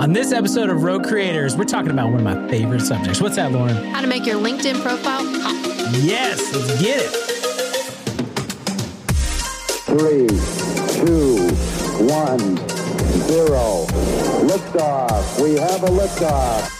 On this episode of Rogue Creators, we're talking about one of my favorite subjects. What's that, Lauren? How to make your LinkedIn profile pop. Yes, let's get it. Three, two, one, zero. Liftoff. We have a liftoff.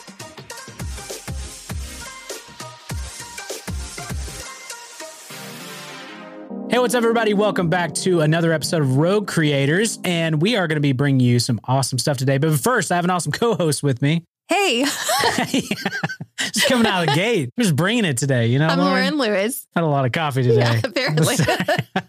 Hey, what's up, everybody? Welcome back to another episode of Rogue Creators. And we are going to be bringing you some awesome stuff today. But first, I have an awesome co host with me. Hey, Just coming out of the gate. Just bringing it today. You know, I'm Lauren? Lauren Lewis. Had a lot of coffee today. Yeah, apparently.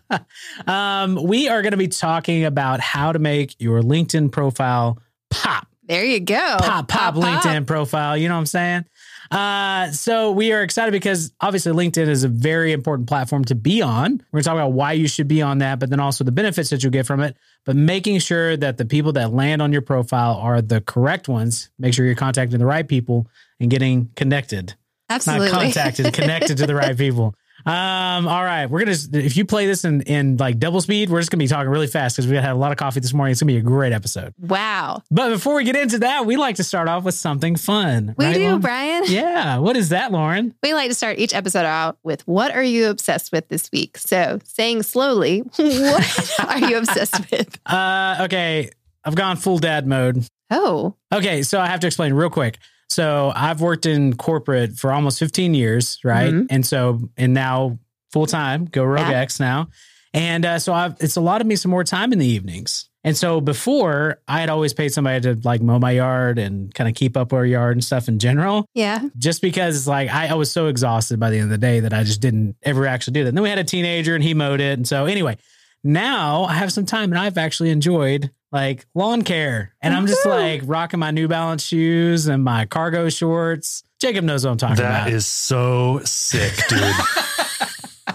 um, we are going to be talking about how to make your LinkedIn profile pop. there you go. Pop, pop, LinkedIn profile. You know what I'm saying? Uh, so we are excited because obviously LinkedIn is a very important platform to be on. We're going to talk about why you should be on that, but then also the benefits that you'll get from it. But making sure that the people that land on your profile are the correct ones. Make sure you're contacting the right people and getting connected Absolutely. not contacted, connected to the right people. Um, all right, we're gonna if you play this in in like double speed, we're just gonna be talking really fast because we had a lot of coffee this morning. It's gonna be a great episode. Wow. But before we get into that, we like to start off with something fun. We right, do, Lauren? Brian. Yeah. What is that, Lauren? We like to start each episode out with what are you obsessed with this week? So, saying slowly, what are you obsessed with? Uh, okay, I've gone full dad mode. Oh, Okay, so I have to explain real quick. So I've worked in corporate for almost 15 years, right? Mhm. And so, and now full time, go Rogue Yeah. X now. And uh, so I've, it's allotted me some more time in the evenings. And so before, I had always paid somebody to like mow my yard and kind of keep up our yard and stuff in general, yeah. just because it's like I, I was so exhausted by the end of the day that I just didn't ever actually do that. And then we had a teenager and he mowed it. And so, anyway, now I have some time and I've actually enjoyed like lawn care. And I'm just like rocking my New Balance shoes and my cargo shorts. Jacob knows what I'm talking That about. is so sick, dude.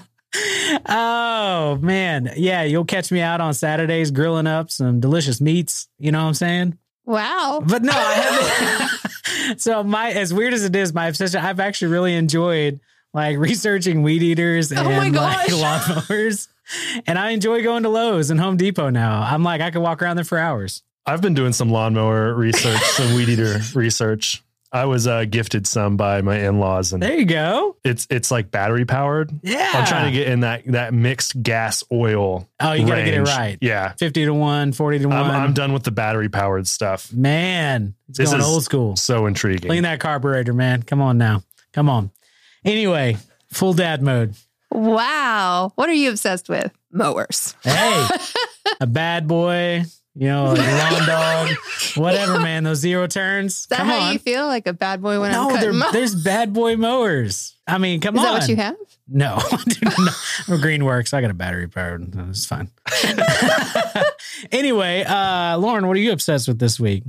oh man. Yeah, you'll catch me out on Saturdays grilling up some delicious meats. You know what I'm saying? Wow. But no, I haven't. so my as weird as it is, my obsession, I've actually really enjoyed like researching weed eaters and Oh my like lawnmowers. And I enjoy going to Lowe's and Home Depot now. I'm like, I could walk around there for hours. I've been doing some lawnmower research, some weed eater research. I was uh, gifted some by my in-laws, and There you go. it's it's like battery powered. Yeah. I'm trying to get in that that mixed gas oil. Oh, you got to get it right. Yeah, 50 to 1, 40 to 1. I'm, I'm done with the battery powered stuff. Man, it's This going old school. So intriguing. Clean that carburetor, man. Come on now. Come on. Anyway, full dad mode. Wow. What are you obsessed with? Mowers. Hey, a bad boy, you know, a lawn dog, whatever, man. Those zero turns. Is that come how on. you feel? Like a bad boy when I'm no, cutting there- mowers? there's bad boy mowers. I mean, come Is on. Is that what you have? No, no. I'm a Greenworks. I got a battery powered. It's fine. anyway, uh, Lauren, what are you obsessed with this week?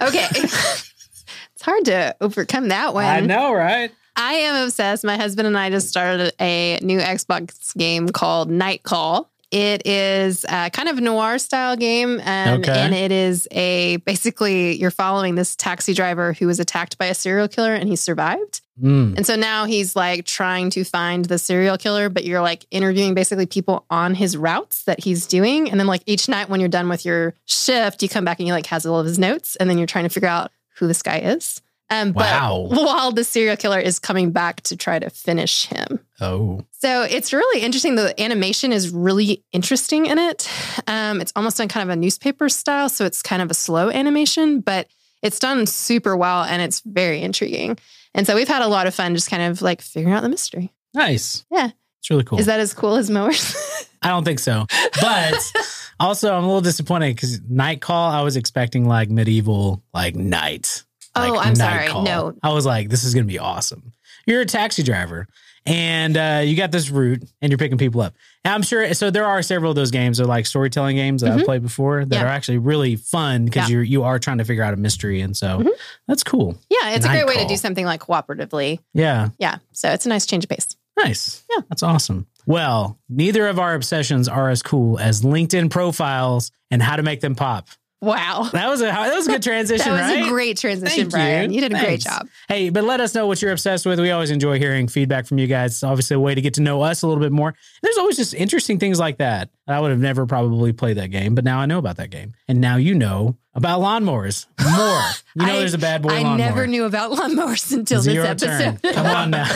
Okay. it's hard to overcome that one. I know, right? I am obsessed. My husband and I just started a new Xbox game called Night Call. It is a kind of noir style game, and, Okay. and it is a basically you're following this taxi driver who was attacked by a serial killer and he survived. Mm. And so now he's like trying to find the serial killer, but you're like interviewing basically people on his routes that he's doing. And then like each night when you're done with your shift, you come back and you like has all of his notes, and then you're trying to figure out who this guy is. Um, but while the serial killer is coming back to try to finish him. Oh, So it's really interesting. The animation is really interesting in it. Um, it's almost done kind of a newspaper style. So it's kind of a slow animation, but it's done super well and it's very intriguing. And so we've had a lot of fun just kind of like figuring out the mystery. nice. Yeah. It's really cool. Is that as cool as mowers? I don't think so. But also, I'm a little disappointed because Night Call, I was expecting like medieval, like night. Oh, like, I'm sorry. Call. No. I was like, this is going to be awesome. You're a taxi driver and uh, you got this route and you're picking people up. And I'm sure. So there are several of those games, are like storytelling games that I've Mhm. played before that Yeah. are actually really fun because Yeah. you're you are trying to figure out a mystery, and so Mhm. that's cool. yeah, it's a Night great way to do something like cooperatively. Yeah. Yeah. So it's a nice change of pace. Nice. Yeah, that's awesome. Well, neither of our obsessions are as cool as LinkedIn profiles and how to make them pop. Wow. That was a that was a good transition, That was right? a great transition, Thank Brian. you. You, did a great job. Hey, but let us know what you're obsessed with. We always enjoy hearing feedback from you guys. It's obviously a way to get to know us a little bit more. There's always just interesting things like that. I would have never probably played that game, but now I know about that game. And now you know about lawnmowers more. You know I- there's a bad boy I lawnmower. never knew about lawnmowers until Zero this turn. episode. Come on now.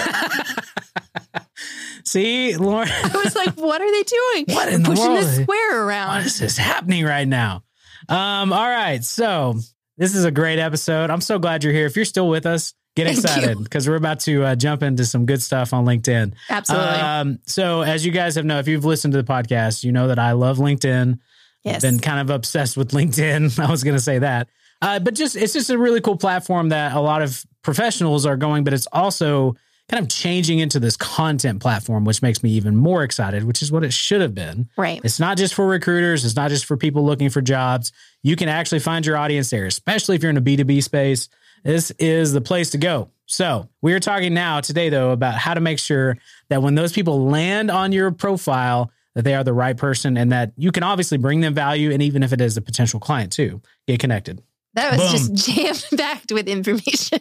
See, Lauren, I was like, what are they doing? What in the Pushing world? the square around. What is this happening right now? Um, all right. So this is a great episode. I'm so glad you're here. If you're still with us, get Thank excited because we're about to uh, jump into some good stuff on LinkedIn. Absolutely. Um, so as you guys have know, if you've listened to the podcast, you know that I love LinkedIn. yes. Been kind of obsessed with LinkedIn. I was going to say that. Uh, but just it's just a really cool platform that a lot of professionals are going, but it's also kind of changing into this content platform, which makes me even more excited, which is what it should have been. right. It's not just for recruiters, it's not just for people looking for jobs. You can actually find your audience there, especially if you're in a B2B space. This is the place to go. So, we are talking now today though about how to make sure that when those people land on your profile that they are the right person and that you can obviously bring them value and even if it is a potential client too. Get connected. That was Boom. just jam packed with information.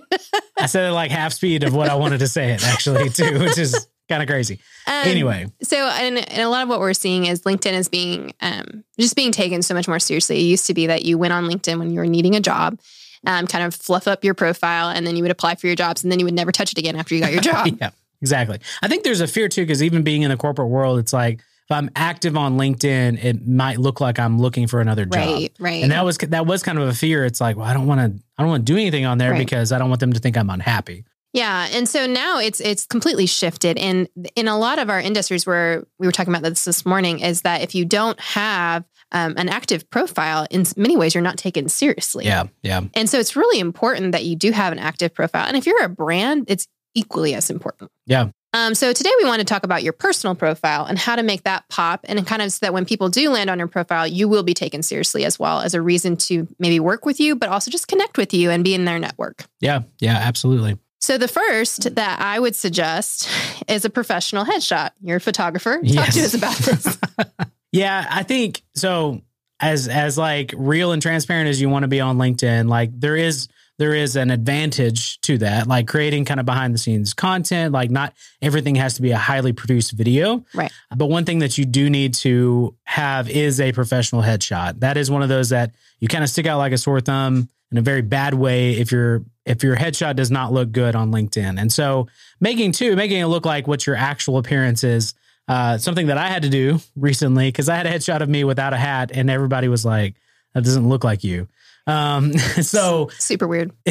I said it like half speed of what I wanted to say it actually too, which is kind of crazy. Um, Anyway, So, and, and a lot of what we're seeing is LinkedIn is being um, just being taken so much more seriously. It used to be that you went on LinkedIn when you were needing a job, um, kind of fluff up your profile, and then you would apply for your jobs, and then you would never touch it again after you got your job. yeah, exactly. I think there's a fear too, because even being in the corporate world, it's like if I'm active on LinkedIn, it might look like I'm looking for another job. right, right. And that was that was kind of a fear. It's like, well, I don't want to, I don't want to do anything on there Right. because I don't want them to think I'm unhappy. Yeah, and so now it's it's completely shifted, and in a lot of our industries, where we were talking about this this morning, is that if you don't have um, an active profile, in many ways, you're not taken seriously. Yeah, yeah, and so it's really important that you do have an active profile, and if you're a brand, it's equally as important. yeah, Um, so today we want to talk about your personal profile and how to make that pop, and kind of so that when people do land on your profile, you will be taken seriously as well as a reason to maybe work with you, but also just connect with you and be in their network. yeah, yeah. Absolutely. So the first that I would suggest is a professional headshot. You're a photographer. Talk Yes. to us about this. Yeah, I think so. As as like real and transparent as you want to be on LinkedIn, like there is there is an advantage to that. Like creating kind of behind the scenes content. Like not everything has to be a highly produced video, Right. But one thing that you do need to have is a professional headshot. That is one of those that you kind of stick out like a sore thumb in a very bad way if your if your headshot does not look good on LinkedIn. And so making two, making it look like what your actual appearance is uh, something that I had to do recently because I had a headshot of me without a hat, and everybody was like, "That doesn't look like you." Um, so Super weird.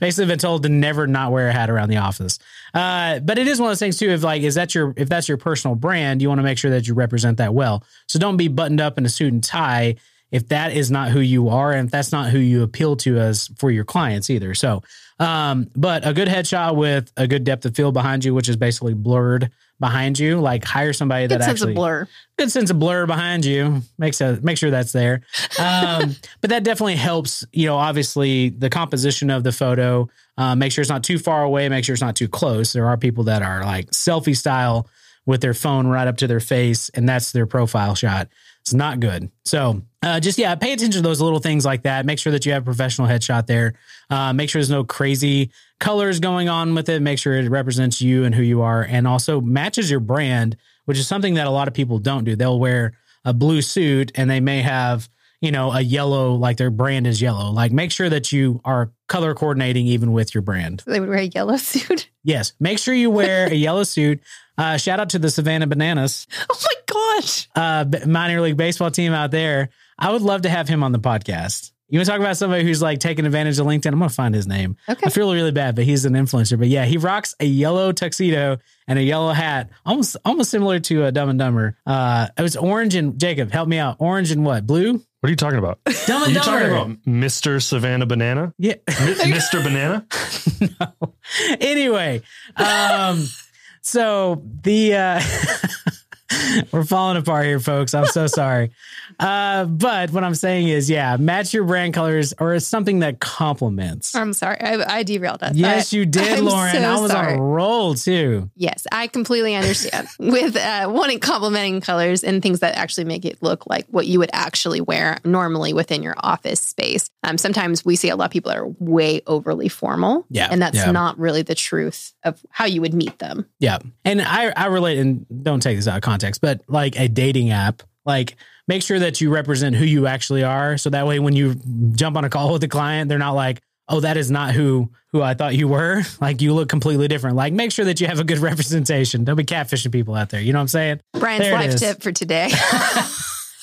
basically, been told to never not wear a hat around the office. Uh, but it is one of those things too. If like, is that your if that's your personal brand, you want to make sure that you represent that well. So don't be buttoned up in a suit and tie if that is not who you are, and if that's not who you appeal to as for your clients either. So, um, but a good headshot with a good depth of field behind you, which is basically blurred behind you, like hire somebody Good that sense actually of blur. good sense of blur behind you. Makes a make sure that's there. Um, but that definitely helps you know obviously the composition of the photo. Uh, make sure it's not too far away. Make sure it's not too close. There are people that are like selfie style with their phone right up to their face and that's their profile shot it's not good so uh, just yeah pay attention to those little things like that make sure that you have a professional headshot there uh, make sure there's no crazy colors going on with it make sure it represents you and who you are and also matches your brand which is something that a lot of people don't do. They'll wear a blue suit and they may have, you know, a yellow, like their brand is yellow. Like make sure that you are color coordinating even with your brand. They would wear a yellow suit. Yes. Make sure you wear a yellow suit. Uh, shout out to the Savannah Bananas, Oh my gosh. uh, minor league baseball team out there. I would love to have him on the podcast. You want to talk about somebody who's like taking advantage of LinkedIn? I'm going to find his name. Okay. I feel really bad, but he's an influencer. But yeah, he rocks a yellow tuxedo and a yellow hat, almost almost similar to a Dumb and Dumber. Uh, it was orange and Jacob, help me out. Orange and what? Blue? What are you talking about? Dumb Are and you talking Dumber. about Mr. Savannah Banana? yeah. Mi- Mr. Banana? no. Anyway, um, so the uh, We're falling apart here, folks. I'm so sorry. Uh, but what I'm saying is, yeah, match your brand colors or something that complements. I'm sorry. I, I derailed us. Yes, you did, I'm Lauren. so I was sorry. on a roll too. Yes, I completely understand with uh, wanting complementing colors and things that actually make it look like what you would actually wear normally within your office space. Um, sometimes we see a lot of people that are way overly formal, Yeah, and that's yeah. not really the truth of how you would meet them. Yeah. And I, I relate, and don't take this out of context, but like a dating app, like make sure that you represent who you actually are. So that way, when you jump on a call with the client, they're not like, oh, that is not who who I thought you were. Like you look completely different. Like make sure that you have a good representation. Don't be catfishing people out there. You know what I'm saying? Brian's There life tip for today.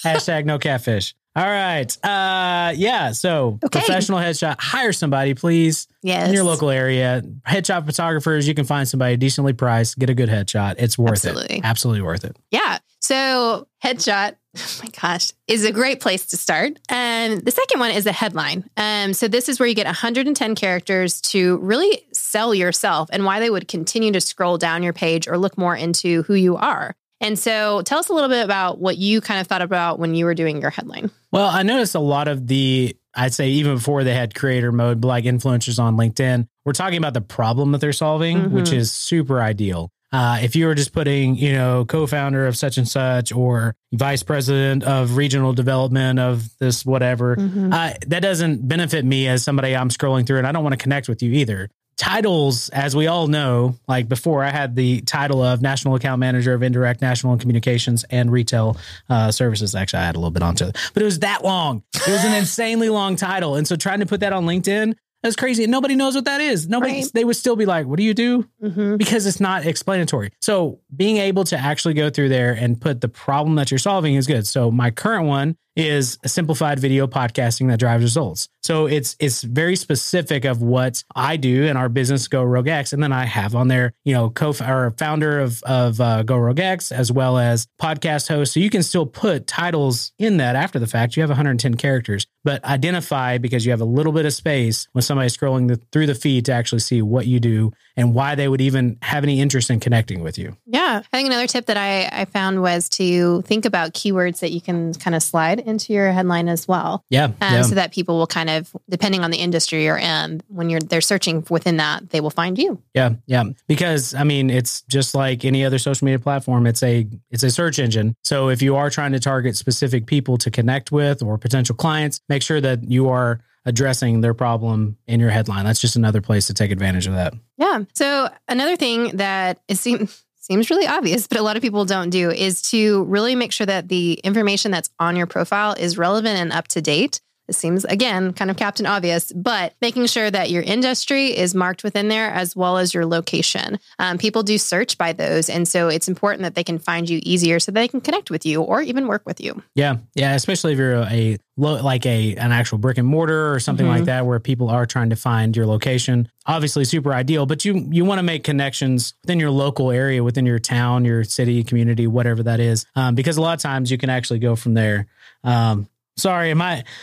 Hashtag no catfish. All right. Uh yeah. So Okay. professional headshot. Hire somebody, please. yes, In your local area. Headshot photographers, you can find somebody decently priced, get a good headshot. It's worth Absolutely. it. Absolutely worth it. Yeah. So headshot, oh my gosh, is a great place to start. And the second one is a headline. Um, so this is where you get 110 characters to really sell yourself and why they would continue to scroll down your page or look more into who you are. And so tell us a little bit about what you kind of thought about when you were doing your headline. Well, I noticed a lot of the, I'd say even before they had creator mode, like influencers on LinkedIn, we're talking about the problem that they're solving, Mhm. which is super ideal. Uh, if you were just putting, you know, co-founder of such and such or vice president of regional development of this whatever, uh, that doesn't benefit me as somebody I'm scrolling through, and I don't want to connect with you either. Titles, as we all know, like before, I had the title of National Account Manager of Indirect National and Communications and Retail uh, Services. Actually, I had a little bit onto it, but it was that long. It was an insanely long title, and so trying to put that on LinkedIn. That's crazy. And nobody knows what that is. Nobody, Right. they would still be like, what do you do? Mm-hmm. because it's not explanatory. So being able to actually go through there and put the problem that you're solving is good. So my current one is a simplified video podcasting that drives results. So it's it's very specific of what I do in our business Go Rogue X, and then I have on there, you know, co or founder of of uh, Go Rogue X as well as podcast host. So you can still put titles in that after the fact. You have 110 characters, but identify because you have a little bit of space when somebody's scrolling the, through the feed to actually see what you do and why they would even have any interest in connecting with you. Yeah. I think another tip that I, I found was to think about keywords that you can kind of slide into your headline as well. Yeah, um, yeah. so that people will kind of, depending on the industry you're in, when you're they're searching within that, they will find you. Yeah, yeah. Because I mean, it's just like any other social media platform. It's a it's a search engine. So if you are trying to target specific people to connect with or potential clients, make sure that you are addressing their problem in your headline. That's just another place to take advantage of that. Yeah. So another thing that it seems seems really obvious, but a lot of people don't do is to really make sure that the information that's on your profile is relevant and up to date. It seems again kind of captain obvious, but making sure that your industry is marked within there as well as your location. Um, people do search by those, and so it's important that they can find you easier so they can connect with you or even work with you. Yeah, yeah. Especially if you're a lo- like a an actual brick and mortar or something like that, where people are trying to find your location. Obviously, super ideal, but you you want to make connections within your local area, within your town, your city, community, whatever that is, um, because a lot of times you can actually go from there. Um, sorry, am I?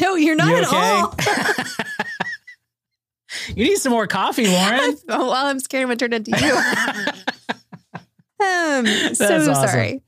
No, you're not You at okay? all. You need some more coffee, Lauren. oh, well, I'm scared I'm gonna turn into you. um, so awesome. sorry.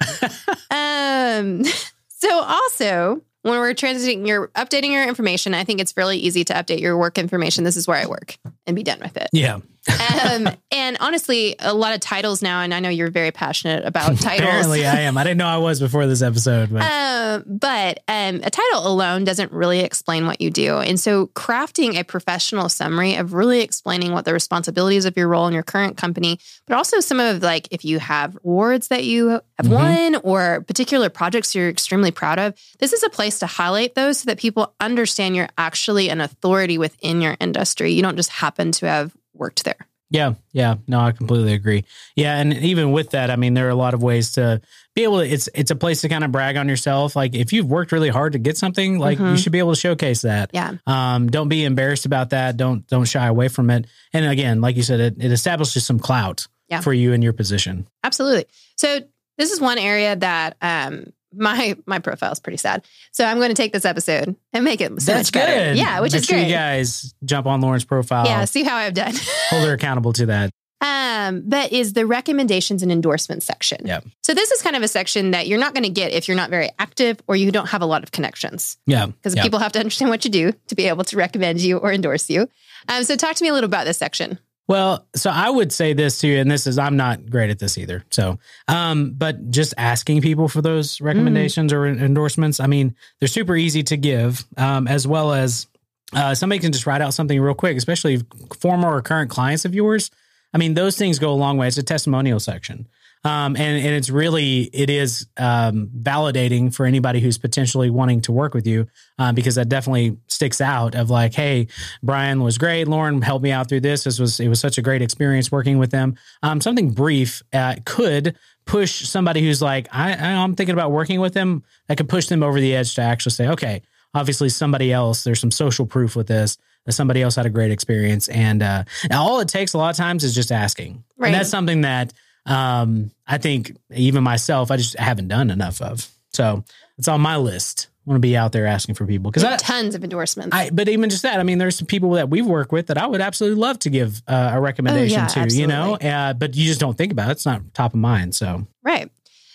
um, so also when we're transiting, you're updating your information. I think it's really easy to update your work information. This is where I work, and be done with it. yeah, Um, and honestly, a lot of titles now, and I know you're very passionate about titles. apparently I am. I didn't know I was before this episode, but Um, but um, a title alone doesn't really explain what you do. And so, crafting a professional summary of really explaining what the responsibilities of your role in your current company, but also some of like if you have awards that you have Mhm. won or particular projects you're extremely proud of, this is a place to highlight those so that people understand you're actually an authority within your industry. You don't just happen to have worked there. Yeah, yeah, no, I completely agree. Yeah, and even with that, I mean, there are a lot of ways to be able to. It's it's a place to kind of brag on yourself. Like if you've worked really hard to get something, like you Mhm. should be able to showcase that. Yeah. Um, don't be embarrassed about that. Don't don't shy away from it. And again, like you said, it, it establishes some clout Yeah. for you in your position. Absolutely. So this is one area that um my my profile is pretty sad. So I'm going to take this episode and make it so That's much better. good. Yeah, which Make is sure great. you guys jump on Lauren's profile. yeah, see how I've done. Hold her accountable to that. Um, but is the recommendations and endorsements section. Yep. So this is kind of a section that you're not going to get if you're not very active or you don't have a lot of connections Yeah. because yeah. people have to understand what you do to be able to recommend you or endorse you. Um, so talk to me a little about this section. Well, so I would say this to you, and this is I'm not great at this either. So, um, but just asking people for those recommendations or endorsements, I mean, they're super easy to give, um, as well as uh, somebody can just write out something real quick, especially former or current clients of yours. I mean, those things go a long way. It's a testimonial section. Um, and, and it's really, it is um, validating for anybody who's potentially wanting to work with you um, because that definitely sticks out of like, hey, Brian was great. Lauren helped me out through this. This was, it was such a great experience working with them. Um, something brief uh, could push somebody who's like, I, I'm thinking about working with them. That could push them over the edge to actually say, okay, obviously somebody else, there's some social proof with this that somebody else had a great experience. And, uh, all it takes a lot of times is just asking. Right. And that's something that um, I think even myself, I just haven't done enough of. So it's on my list. I want to be out there asking for people because tons of endorsements. I, but even just that, I mean, there's some people that we've worked with that I would absolutely love to give uh, a recommendation Oh, yeah, to, you know, uh, but you just don't think about it. It's not top of mind. So Right.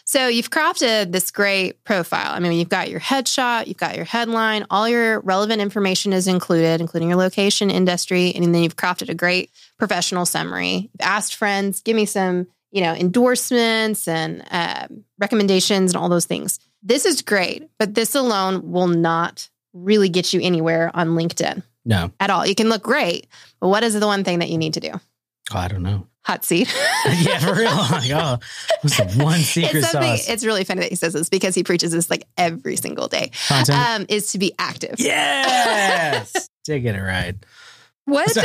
So you've crafted this great profile. I mean, you've got your headshot, you've got your headline, all your relevant information is included, including your location, industry, and then you've crafted a great professional summary. You've asked friends, give me some, you know, endorsements and um recommendations and all those things. This is great, but this alone will not really get you anywhere on LinkedIn no, at all. You can look great, but what is the one thing that you need to do? oh, I don't know. Hot seat. yeah, for real. Like, oh, what's the one secret it's sauce? It's really funny that he says this because he preaches this like every single day. Content. Um, is to be active. yes. Did get it right. What?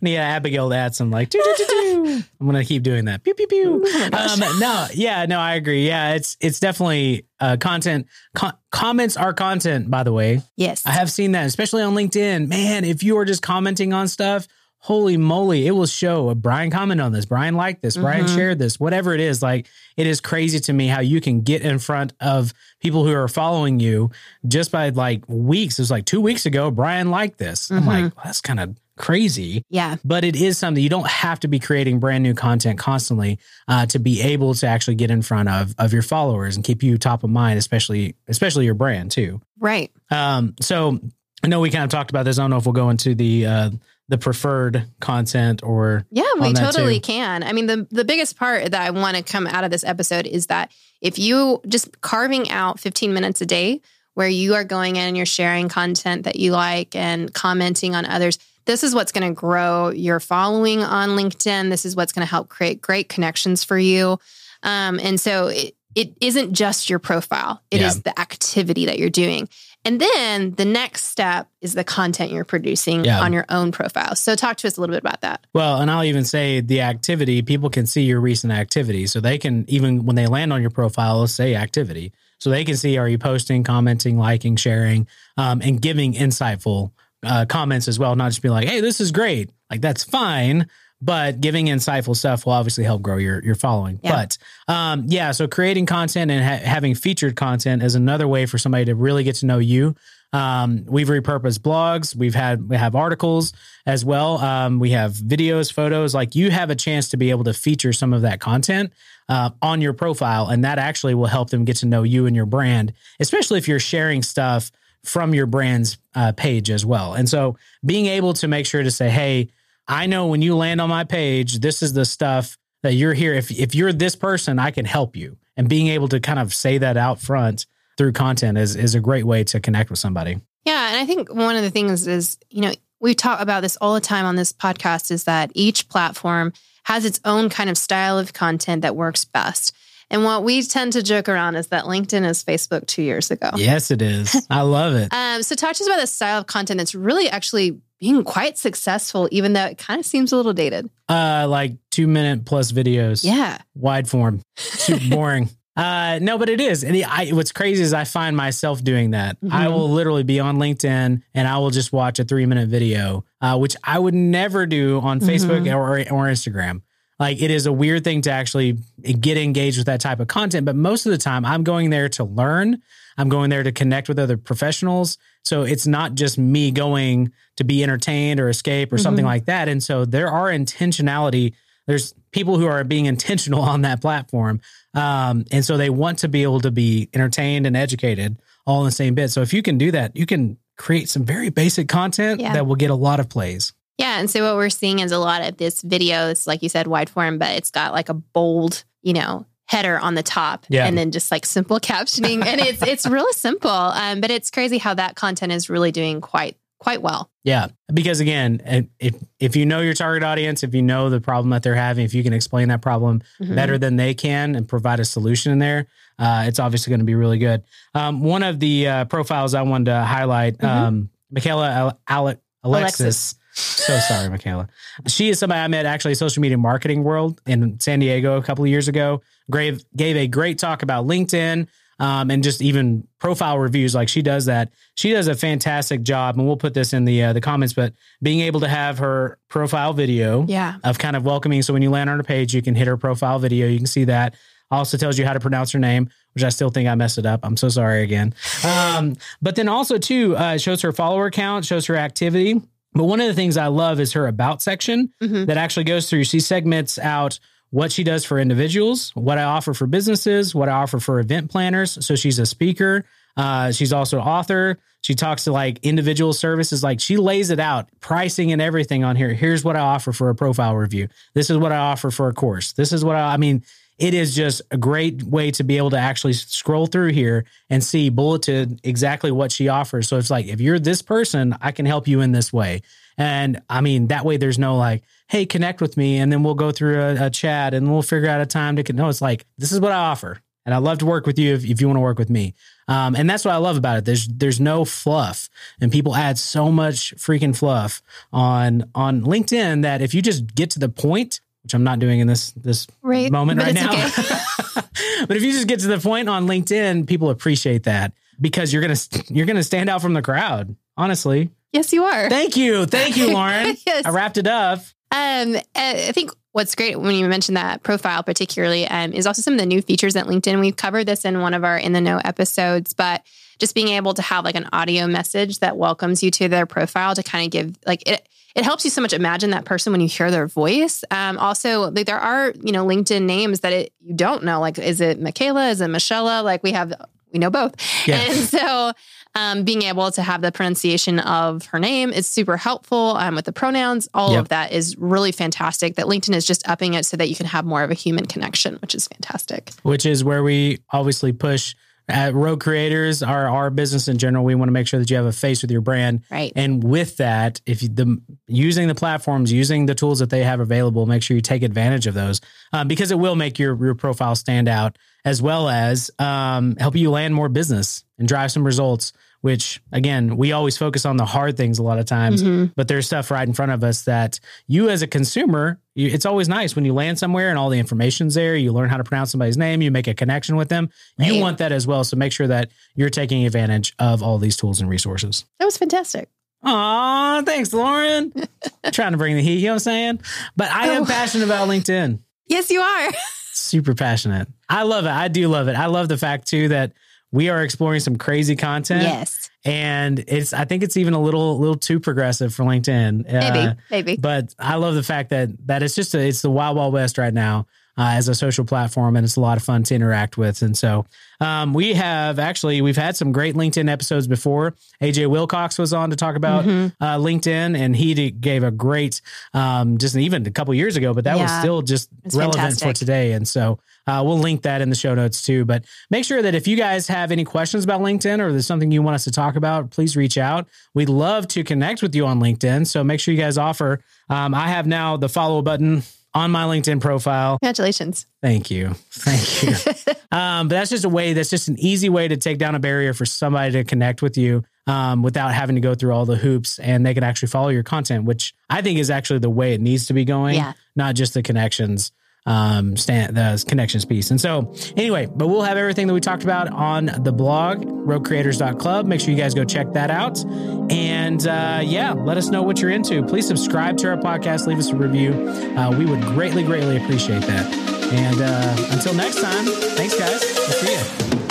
Yeah, Abigail to add some like doo, doo, doo. I'm gonna keep doing that. Pew pew pew. Oh um, no, yeah, no, I agree. Yeah, it's it's definitely uh, content. Com- comments are content, by the way. yes. I have seen that, especially on LinkedIn. Man, if you are just commenting on stuff, holy moly, it will show. Brian commented on this. Brian liked this. Brian Mhm. shared this. Whatever it is, like it is crazy to me how you can get in front of people who are following you just by like weeks. It was like two weeks ago. Brian liked this. I'm Mhm. like, well, that's kind of crazy yeah. but it is something you don't have to be creating brand new content constantly uh, to be able to actually get in front of of your followers and keep you top of mind especially especially your brand too Right. um, so I know we kind of talked about this. I don't know if we'll go into the uh, the preferred content or Yeah, we totally too. can. I mean, the the biggest part that I want to come out of this episode is that if you just carving out 15 minutes a day where you are going in and you're sharing content that you like and commenting on others, this is what's going to grow your following on LinkedIn. This is what's going to help create great connections for you. Um, and so it, it isn't just your profile, It is Yeah. the activity that you're doing. And then the next step is the content you're producing Yeah. on your own profile. So talk to us a little bit about that. Well, and I'll even say the activity, people can see your recent activity. So they can, even when they land on your profile, it'll say activity. So they can see are you posting, commenting, liking, sharing, um, and giving insightful uh, comments as well. Not just be like, hey, this is great. Like, that's fine. But giving insightful stuff will obviously help grow your your following. Yeah. But um, yeah, so creating content and ha- having featured content is another way for somebody to really get to know you. Um, we've repurposed blogs. We've had we have articles as well. Um, we have videos, photos. Like you have a chance to be able to feature some of that content uh, on your profile, and that actually will help them get to know you and your brand, especially if you're sharing stuff from your brand's uh, page as well. And so, being able to make sure to say, "Hey, I know when you land on my page, this is the stuff that you're here. If if you're this person, I can help you." And being able to kind of say that out front through content is is a great way to connect with somebody. Yeah, and I think one of the things is, you know, we talk about this all the time on this podcast is that each platform has its own kind of style of content that works best. And what we tend to joke around is that LinkedIn is Facebook two years ago. Yes, it is. I love it. Um, so talk to us about the style of content that's really actually being quite successful, even though it kind of seems a little dated. Uh, like two minute plus videos. Yeah. wide form, super boring. Uh, no, but it is. And I, what's crazy is I find myself doing that. I Mhm. will literally be on LinkedIn and I will just watch a three minute video, uh, which I would never do on Facebook or, or Instagram. Like it is a weird thing to actually get engaged with that type of content. But most of the time, I'm going there to learn. I'm going there to connect with other professionals. So it's not just me going to be entertained or escape or something Mhm. like that. And so there are intentionality. There's people who are being intentional on that platform. Um, and so they want to be able to be entertained and educated all in the same bit. So if you can do that, you can create some very basic content Yeah. that will get a lot of plays. Yeah. And so what we're seeing is a lot of this video. It's like you said, wide form, but it's got like a bold, you know, header on the top Yeah. and then just like simple captioning. and it's it's really simple. Um, but it's crazy how that content is really doing quite quite well. Yeah, because again, if if you know your target audience, if you know the problem that they're having, if you can explain that problem Mhm. better than they can and provide a solution in there, uh, it's obviously going to be really good. Um, one of the uh, profiles I wanted to highlight, Mhm. um, Michaela Al- Ale- Alexis. Alexis. So sorry, Michaela. She is somebody I met actually social media marketing world in San Diego a couple of years ago. Gave gave a great talk about LinkedIn um, and just even profile reviews. Like she does that. She does a fantastic job, and we'll put this in the uh, the comments. But being able to have her profile video Yeah. of kind of welcoming. So when you land on her page, you can hit her profile video. You can see that. Also tells you how to pronounce her name, which I still think I messed it up. I'm so sorry again. Um, but then also too, uh, shows her follower count, shows her activity. But one of the things I love is her about section Mhm. that actually goes through. She segments out what she does for individuals, what I offer for businesses, what I offer for event planners. So she's a speaker. Uh, she's also an author. She talks to like individual services. Like she lays it out, pricing and everything on here. Here's what I offer for a profile review. This is what I offer for a course. This is what I, I mean, it is just a great way to be able to actually scroll through here and see bulleted exactly what she offers. So it's like, if you're this person, I can help you in this way. And I mean, that way there's no like, hey, connect with me. And then we'll go through a, a chat and we'll figure out a time to, con-. no, it's like, this is what I offer. And I'd love to work with you if, if you want to work with me. Um, and that's what I love about it. There's there's no fluff, and people add so much freaking fluff on on LinkedIn that if you just get to the point, which I'm not doing in this this Right. moment But right now. but if you just get to the point on LinkedIn, people appreciate that because you're gonna you're gonna stand out from the crowd. Honestly, Yes, you are. thank you, thank you, Lauren. Yes. I wrapped it up. Um, uh, I think what's great when you mentioned that profile, particularly, um, is also some of the new features at LinkedIn. We've covered this in one of our in the know episodes, but just being able to have like an audio message that welcomes you to their profile to kind of give like it. It helps you so much imagine that person when you hear their voice. Um, also, like, there are you know LinkedIn names that it, you don't know. Like, is it Michaela? Is it Michelle? Like, we have we know both, Yeah. and so um, being able to have the pronunciation of her name is super helpful um, with the pronouns. All Yep. of that is really fantastic. That LinkedIn is just upping it so that you can have more of a human connection, which is fantastic. which is where we obviously push at Rogue Creators our our business in general we want to make sure that you have a face with your brand Right. and with that if you, the using the platforms using the tools that they have available make sure you take advantage of those um, because it will make your your profile stand out as well as um, help you land more business and drive some results which again we always focus on the hard things a lot of times Mhm. but there's stuff right in front of us that you as a consumer you, it's always nice when you land somewhere and all the information's there you learn how to pronounce somebody's name you make a connection with them you want that as well. So make sure that you're taking advantage of all these tools and resources. That was fantastic. Aw, thanks lauren. Trying to bring the heat you know what i'm saying? But i am Oh. passionate about linkedin. Yes, you are. super passionate. I love it. I do love it. I love the fact too that we are exploring some crazy content yes. and it's i think it's even a little little too progressive for linkedin Maybe. Uh, maybe. but I love the fact that that it's just a, it's the wild wild west right now uh, as a social platform, and it's a lot of fun to interact with. And so um, we have actually we've had some great LinkedIn episodes before. AJ Wilcox was on to talk about Mhm. uh, LinkedIn, and he did, gave a great um, just even a couple years ago, but that was still just It's relevant for today. And so uh, we'll link that in the show notes too. But make sure that if you guys have any questions about LinkedIn or there's something you want us to talk about, please reach out. We'd love to connect with you on LinkedIn. So make sure you guys offer. Um, I have now the follow button on my LinkedIn profile. Congratulations. Thank you. Thank you. um, but that's just a way, that's just an easy way to take down a barrier for somebody to connect with you um, without having to go through all the hoops and they can actually follow your content, which I think is actually the way it needs to be going, Yeah. not just the connections. Um, stand, the connections piece. And so, anyway, but we'll have everything that we talked about on the blog, roguecreators.club. Make sure you guys go check that out. And uh, yeah, let us know what you're into. Please subscribe to our podcast, leave us a review. Uh, we would greatly, greatly appreciate that. And uh, until next time, thanks, guys. We'll see you.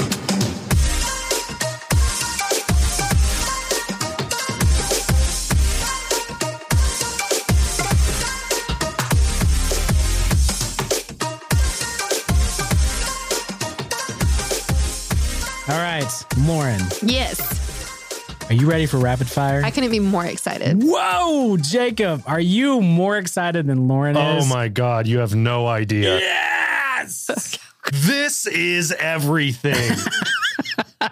Yes. are you ready for rapid fire? I couldn't be more excited. Whoa, Jacob, are you more excited than Lauren Oh is? my God, you have no idea. Yes. This is everything.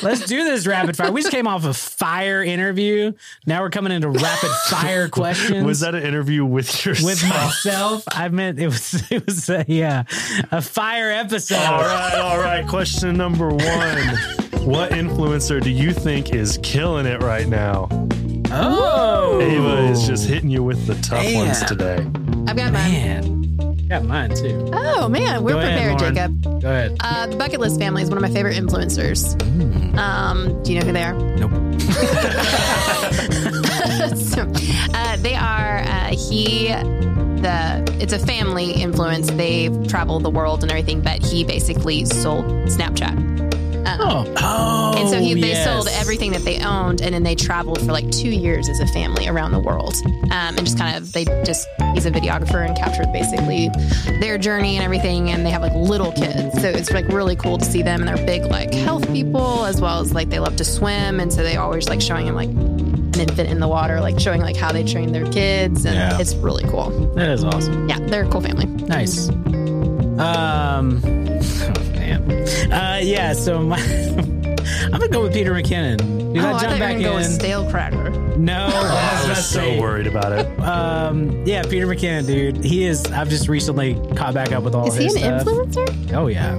Let's do this rapid fire. We just came off a fire interview. Now we're coming into rapid fire questions. Was that an interview with yourself? with myself? I meant it was it was a, yeah a fire episode. All right, all right. Question number one. What influencer do you think is killing it right now? Oh, Ava is just hitting you with the tough ones today. I've got mine. man. Got mine too. Oh man, we're Go ahead, prepared, Lauren. Jacob. Go ahead. Uh, the Bucket List family is one of my favorite influencers. Um, do you know who they are? Nope. so, uh, they are uh, he the it's a family influence they've traveled the world and everything but he basically sold snapchat um, Oh, oh, and so he, they yes. sold everything that they owned and then they traveled for like two years as a family around the world um, and just kind of they just he's a videographer and captured basically their journey and everything and they have like little kids so it's like really cool to see them and they're big like health people as well as like they love to swim and so they always like showing him like an infant in the water like showing like how they train their kids and Yeah. it's really cool That is awesome. yeah they're a cool family Nice. Um, oh man. Uh, yeah. So my, I'm gonna go with Peter McKinnon. Dude, oh I I jumped you were back gonna go with in. stale cracker no, I was I was so say, worried about it. Um, yeah, Peter McKinnon, dude. He is. I've just recently caught back up with all is he his an stuff. influencer Oh yeah,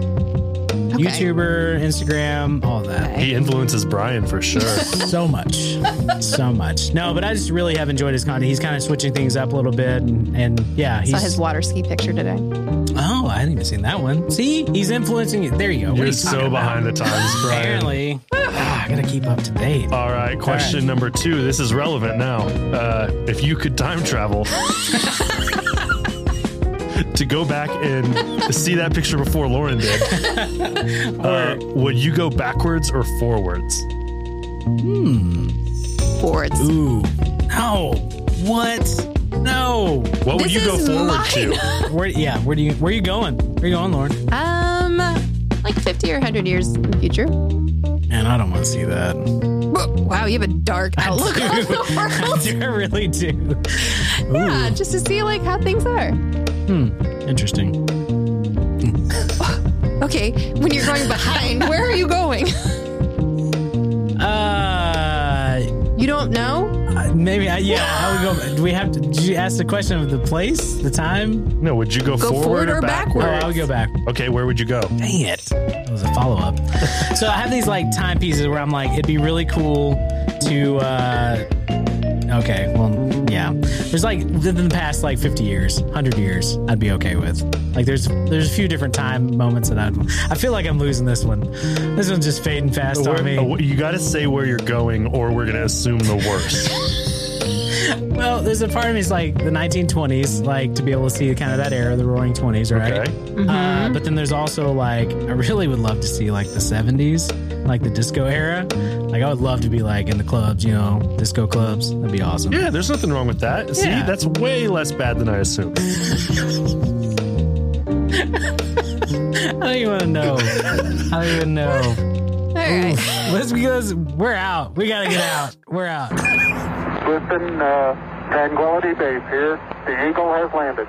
okay. YouTuber, Instagram, all that. Okay. He influences Brian for sure. so much so much no but i just really have enjoyed his content he's kind of switching things up a little bit and, and yeah he saw his water ski picture today oh i hadn't even seen that one see he's influencing it there you go What are You're you so talking about? behind the times, Brian. apparently Ah, i gotta keep up to date All right, question All right. number two. This is relevant now. Uh, if you could time travel to go back and see that picture before Lauren did, uh, would you go backwards or forwards? forwards. Ooh. No. What? No. What would This you go is forward mine. to? where yeah where do you where are you going? Where are you going lauren? Um, like 50 or 100 years in the future. man i don't want to see that. Wow, you have a dark outlook on the I world. do i really do. Yeah, just to see like how things are. Interesting Okay, when you're going behind, where are you going? uh You don't know? Uh, Maybe, I, yeah. I would go. Do we have to? Did you ask the question of the place, the time? No, would you go, Go forward, forward or or backward? Oh, I would go back. Okay, where would you go? Dang it! That was a follow up. so I have these like timepieces where I'm like, it'd be really cool to. uh Okay, well, yeah. There's like within the past like 50 years, 100 years, I'd be okay with. Like, there's there's a few different time moments that I'd. I feel like I'm losing this one. This one's just fading fast on me. You got to say where you're going, or we're gonna assume the worst. Well, there's a part of me is like the 1920s, like to be able to see kind of that era, the Roaring Twenties, right? Okay. Uh, but then there's also like I really would love to see like the 70s, like the disco era. Like I would love to be like in the clubs, you know, disco clubs. That'd be awesome. Yeah, there's nothing wrong with that. See, Yeah. that's way less bad than I assumed. I don't even know. I don't even know. All right. Let's because we're out. We gotta get out. We're out. Listen, uh, Tranquility Base here. The Eagle has landed.